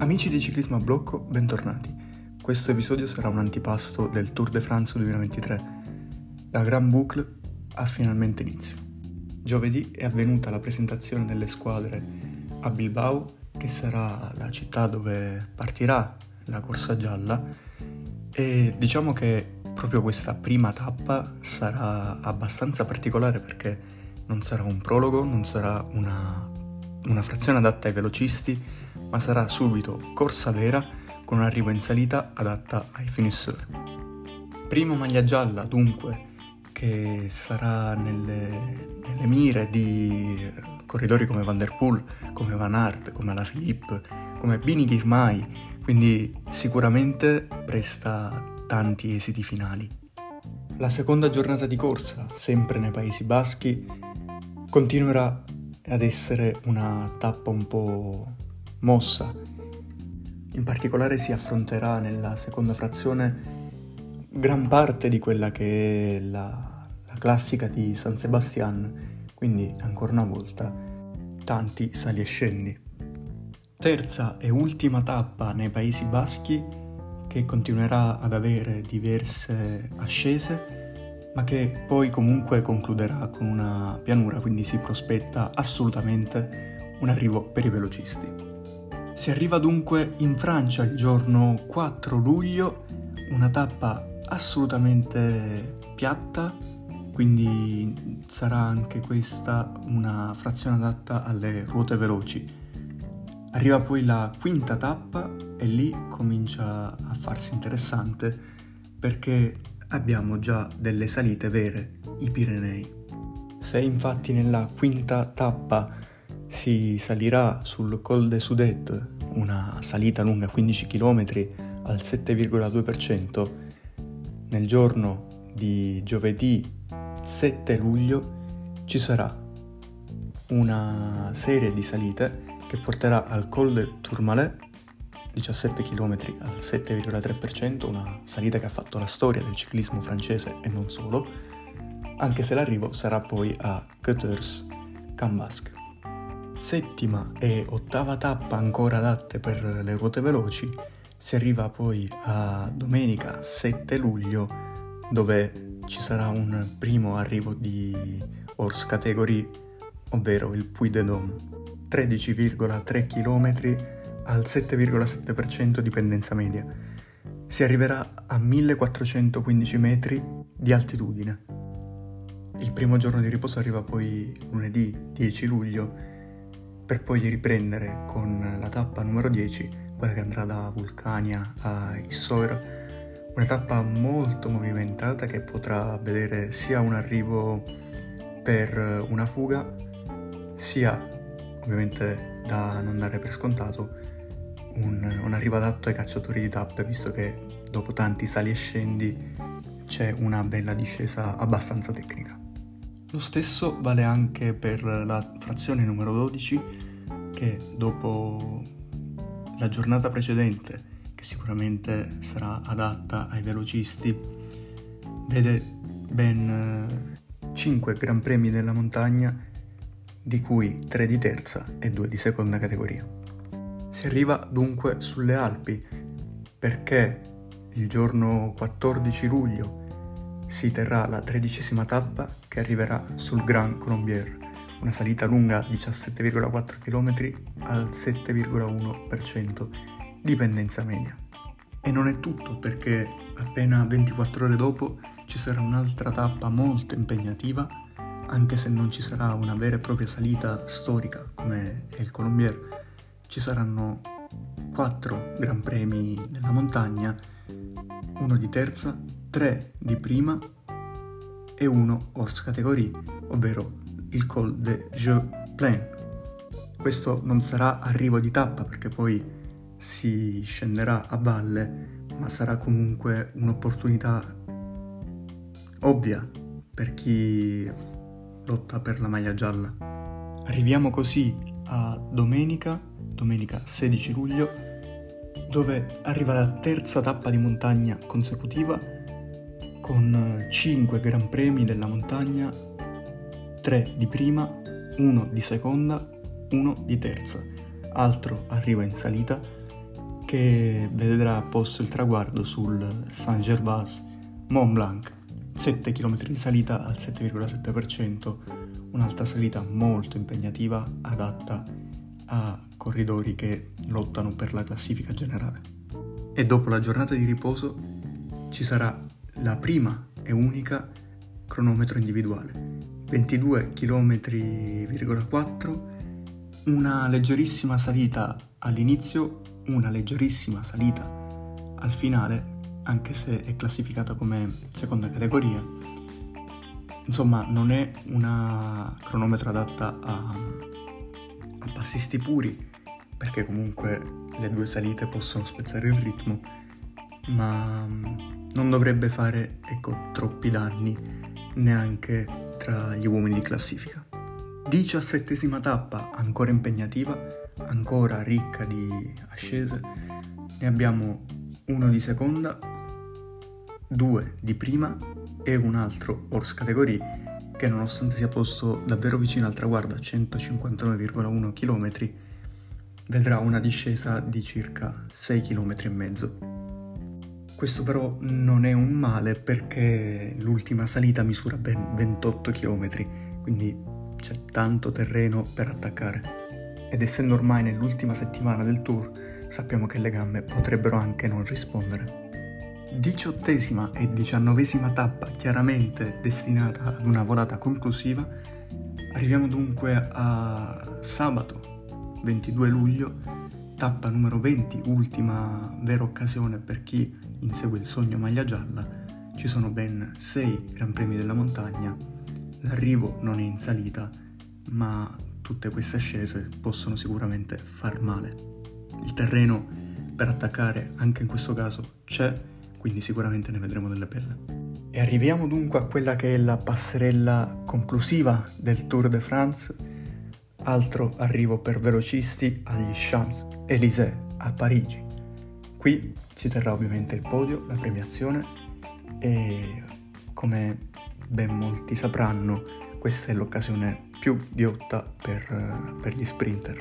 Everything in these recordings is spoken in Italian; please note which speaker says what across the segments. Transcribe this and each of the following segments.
Speaker 1: Amici di Ciclismo a Blocco, bentornati. Questo episodio sarà un antipasto del Tour de France 2023. La Grand Boucle ha finalmente inizio. Giovedì è avvenuta la presentazione delle squadre a Bilbao, che sarà la città dove partirà la corsa gialla, e diciamo che proprio questa prima tappa sarà abbastanza particolare perché non sarà un prologo, non sarà una, una frazione adatta ai velocisti, ma sarà subito corsa vera con un arrivo in salita adatta ai finisseur. Prima maglia gialla, dunque, che sarà nelle, nelle mire di corridori come Van Der Poel, come Van Aert, come La Philippe, come Bini Girmay, quindi sicuramente presta tanti esiti finali. La seconda giornata di corsa, sempre nei Paesi Baschi, continuerà ad essere una tappa un po' mossa. In particolare si affronterà nella seconda frazione gran parte di quella che è la, la classica di San Sebastian, quindi ancora una volta tanti sali e scendi. Terza e ultima tappa nei Paesi Baschi che continuerà ad avere diverse ascese ma che poi comunque concluderà con una pianura, quindi si prospetta assolutamente un arrivo per i velocisti. Si arriva dunque in Francia il giorno 4 luglio, una tappa assolutamente piatta, quindi sarà anche questa una frazione adatta alle ruote veloci. Arriva poi la quinta tappa e lì comincia a farsi interessante perché abbiamo già delle salite vere, i Pirenei. Se infatti nella quinta tappa si salirà sul Col de Sudet, una salita lunga 15 km al 7,2%, nel giorno di giovedì 7 luglio ci sarà una serie di salite che porterà al Col de Tourmalet 17 km al 7,3%, una salita che ha fatto la storia del ciclismo francese e non solo, anche se l'arrivo sarà poi a Quatorze-Cambasque. Settima e ottava tappa ancora adatte per le ruote veloci, si arriva poi a domenica 7 luglio dove ci sarà un primo arrivo di Horse Category, ovvero il Puy de Dôme, 13,3 km al 7,7% di pendenza media. Si arriverà a 1415 metri di altitudine. Il primo giorno di riposo arriva poi lunedì 10 luglio per poi riprendere con la tappa numero 10, quella che andrà da Vulcania a Issoir, una tappa molto movimentata che potrà vedere sia un arrivo per una fuga, sia ovviamente da non dare per scontato un, un arrivo adatto ai cacciatori di tappe, visto che dopo tanti sali e scendi c'è una bella discesa abbastanza tecnica. Lo stesso vale anche per la frazione numero 12 che dopo la giornata precedente, che sicuramente sarà adatta ai velocisti, vede ben 5 Gran Premi della montagna, di cui 3 di terza e 2 di seconda categoria. Si arriva dunque sulle Alpi perché il giorno 14 luglio si terrà la tredicesima tappa che arriverà sul Grand Colombier, una salita lunga 17,4 km al 7,1% di pendenza media. E non è tutto perché appena 24 ore dopo ci sarà un'altra tappa molto impegnativa, anche se non ci sarà una vera e propria salita storica come è il Colombier, ci saranno quattro Gran Premi della montagna, uno di terza, tre di prima e uno Horse Category, ovvero il Col de Jeux Plein. Questo non sarà arrivo di tappa perché poi si scenderà a valle, ma sarà comunque un'opportunità ovvia per chi lotta per la maglia gialla. Arriviamo così a domenica domenica 16 luglio, dove arriva la terza tappa di montagna consecutiva con 5 Gran Premi della montagna, 3 di prima, 1 di seconda, 1 di terza. Altro arriva in salita che vedrà posto il traguardo sul Saint-Gervais Mont Blanc, 7 km di salita al 7,7%, un'alta salita molto impegnativa adatta a corridori che lottano per la classifica generale. E dopo la giornata di riposo ci sarà la prima e unica cronometro individuale, 22 km,4, una leggerissima salita all'inizio, una leggerissima salita al finale, anche se è classificata come seconda categoria. Insomma, non è una cronometro adatta a, a passisti puri, perché comunque le due salite possono spezzare il ritmo, ma non dovrebbe fare ecco, troppi danni neanche tra gli uomini di classifica. Diciassettesima tappa, ancora impegnativa, ancora ricca di ascese. Ne abbiamo uno di seconda, due di prima e un altro horse category che nonostante sia posto davvero vicino al traguardo a 159,1 km vedrà una discesa di circa 6 km e mezzo. Questo però non è un male perché l'ultima salita misura ben 28 km, quindi c'è tanto terreno per attaccare. Ed essendo ormai nell'ultima settimana del tour, sappiamo che le gambe potrebbero anche non rispondere. Diciottesima e diciannovesima tappa chiaramente destinata ad una volata conclusiva, arriviamo dunque a sabato 22 luglio, tappa numero 20, ultima vera occasione per chi insegue il sogno maglia gialla. Ci sono ben 6 Gran Premi della montagna L'arrivo non è in salita, ma tutte queste ascese possono sicuramente far male. Il terreno per attaccare anche in questo caso c'è, quindi sicuramente ne vedremo delle belle. E arriviamo dunque a quella che è la passerella conclusiva del Tour de France, altro arrivo per velocisti agli Champs-Élysées a Parigi. Qui si terrà ovviamente il podio, la premiazione e come ben molti sapranno, questa è l'occasione più ghiotta per, per gli sprinter.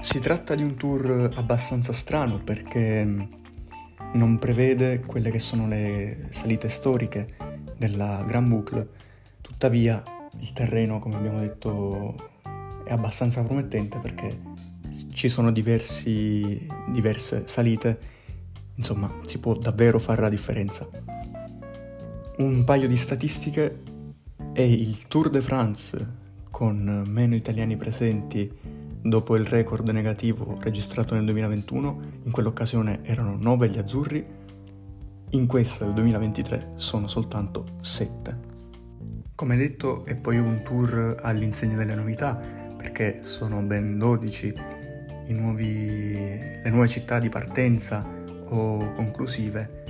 Speaker 1: Si tratta di un tour abbastanza strano perché non prevede quelle che sono le salite storiche della Grand Boucle, tuttavia il terreno, come abbiamo detto, è abbastanza promettente perché ci sono diversi, diverse salite, insomma si può davvero fare la differenza. Un paio di statistiche è il Tour de France con meno italiani presenti dopo il record negativo registrato nel 2021, in quell'occasione erano 9 gli azzurri, in questa del 2023 sono soltanto 7. Come detto è poi un tour all'insegna delle novità, perché sono ben 12 nuovi, le nuove città di partenza o conclusive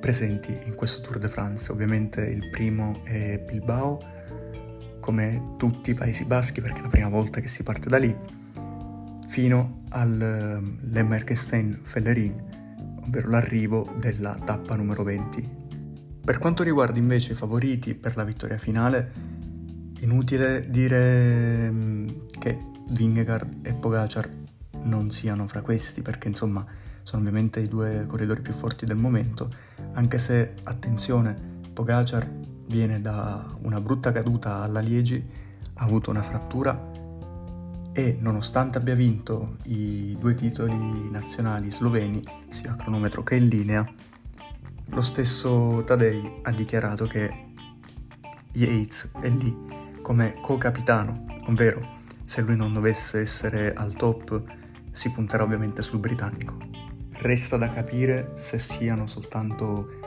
Speaker 1: presenti in questo Tour de France. Ovviamente il primo è Bilbao, come tutti i Paesi Baschi, perché è la prima volta che si parte da lì, fino al ehm, Fellerin, ovvero l'arrivo della tappa numero 20. Per quanto riguarda invece i favoriti per la vittoria finale, inutile dire ehm, che Vingegaard e Pogacar non siano fra questi, perché insomma sono ovviamente i due corridori più forti del momento, anche se, attenzione, Pogacar viene da una brutta caduta alla Liegi, ha avuto una frattura e nonostante abbia vinto i due titoli nazionali sloveni, sia a cronometro che in linea, lo stesso Tadei ha dichiarato che Yates è lì come co-capitano, ovvero se lui non dovesse essere al top si punterà ovviamente sul britannico. Resta da capire se siano soltanto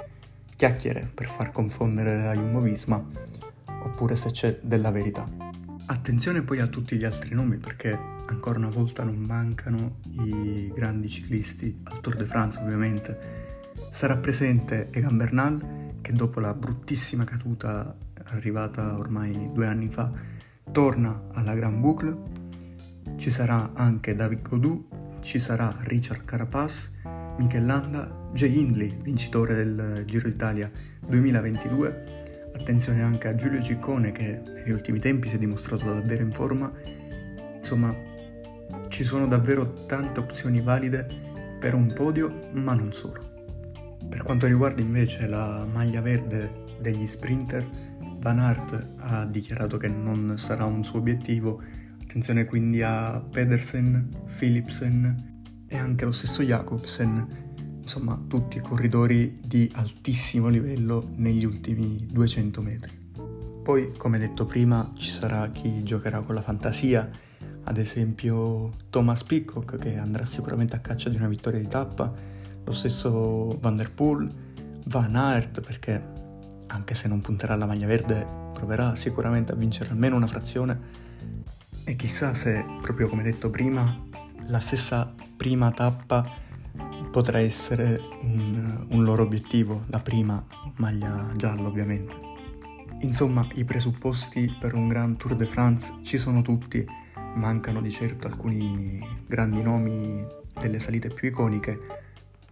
Speaker 1: chiacchiere per far confondere la Jumbo-Visma oppure se c'è della verità. Attenzione poi a tutti gli altri nomi perché ancora una volta non mancano i grandi ciclisti al Tour de France ovviamente. Sarà presente Egan Bernal che dopo la bruttissima caduta arrivata ormai due anni fa torna alla Grand Boucle. Ci sarà anche David Godou, ci sarà Richard Carapaz, Michel Landa, Jay Hindley, vincitore del Giro d'Italia 2022. Attenzione anche a Giulio Ciccone che negli ultimi tempi si è dimostrato davvero in forma. Insomma, ci sono davvero tante opzioni valide per un podio, ma non solo. Per quanto riguarda invece la maglia verde degli sprinter, Van Aert ha dichiarato che non sarà un suo obiettivo. Attenzione quindi a Pedersen, Philipsen e anche lo stesso Jacobsen, insomma tutti corridori di altissimo livello negli ultimi 200 metri. Poi, come detto prima, ci sarà chi giocherà con la fantasia, ad esempio Thomas Peacock che andrà sicuramente a caccia di una vittoria di tappa, lo stesso Van der Poel, Van Aert perché anche se non punterà alla maglia verde proverà sicuramente a vincere almeno una frazione e chissà se, proprio come detto prima, la stessa prima tappa potrà essere un, un loro obiettivo, la prima maglia gialla ovviamente. Insomma, i presupposti per un Grand Tour de France ci sono tutti, mancano di certo alcuni grandi nomi delle salite più iconiche,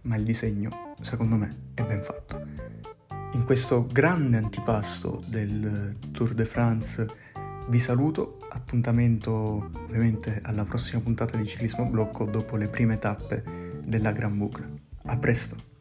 Speaker 1: ma il disegno, secondo me, è ben fatto. In questo grande antipasto del Tour de France vi saluto, appuntamento ovviamente alla prossima puntata di Ciclismo Blocco dopo le prime tappe della Gran Bucla. A presto!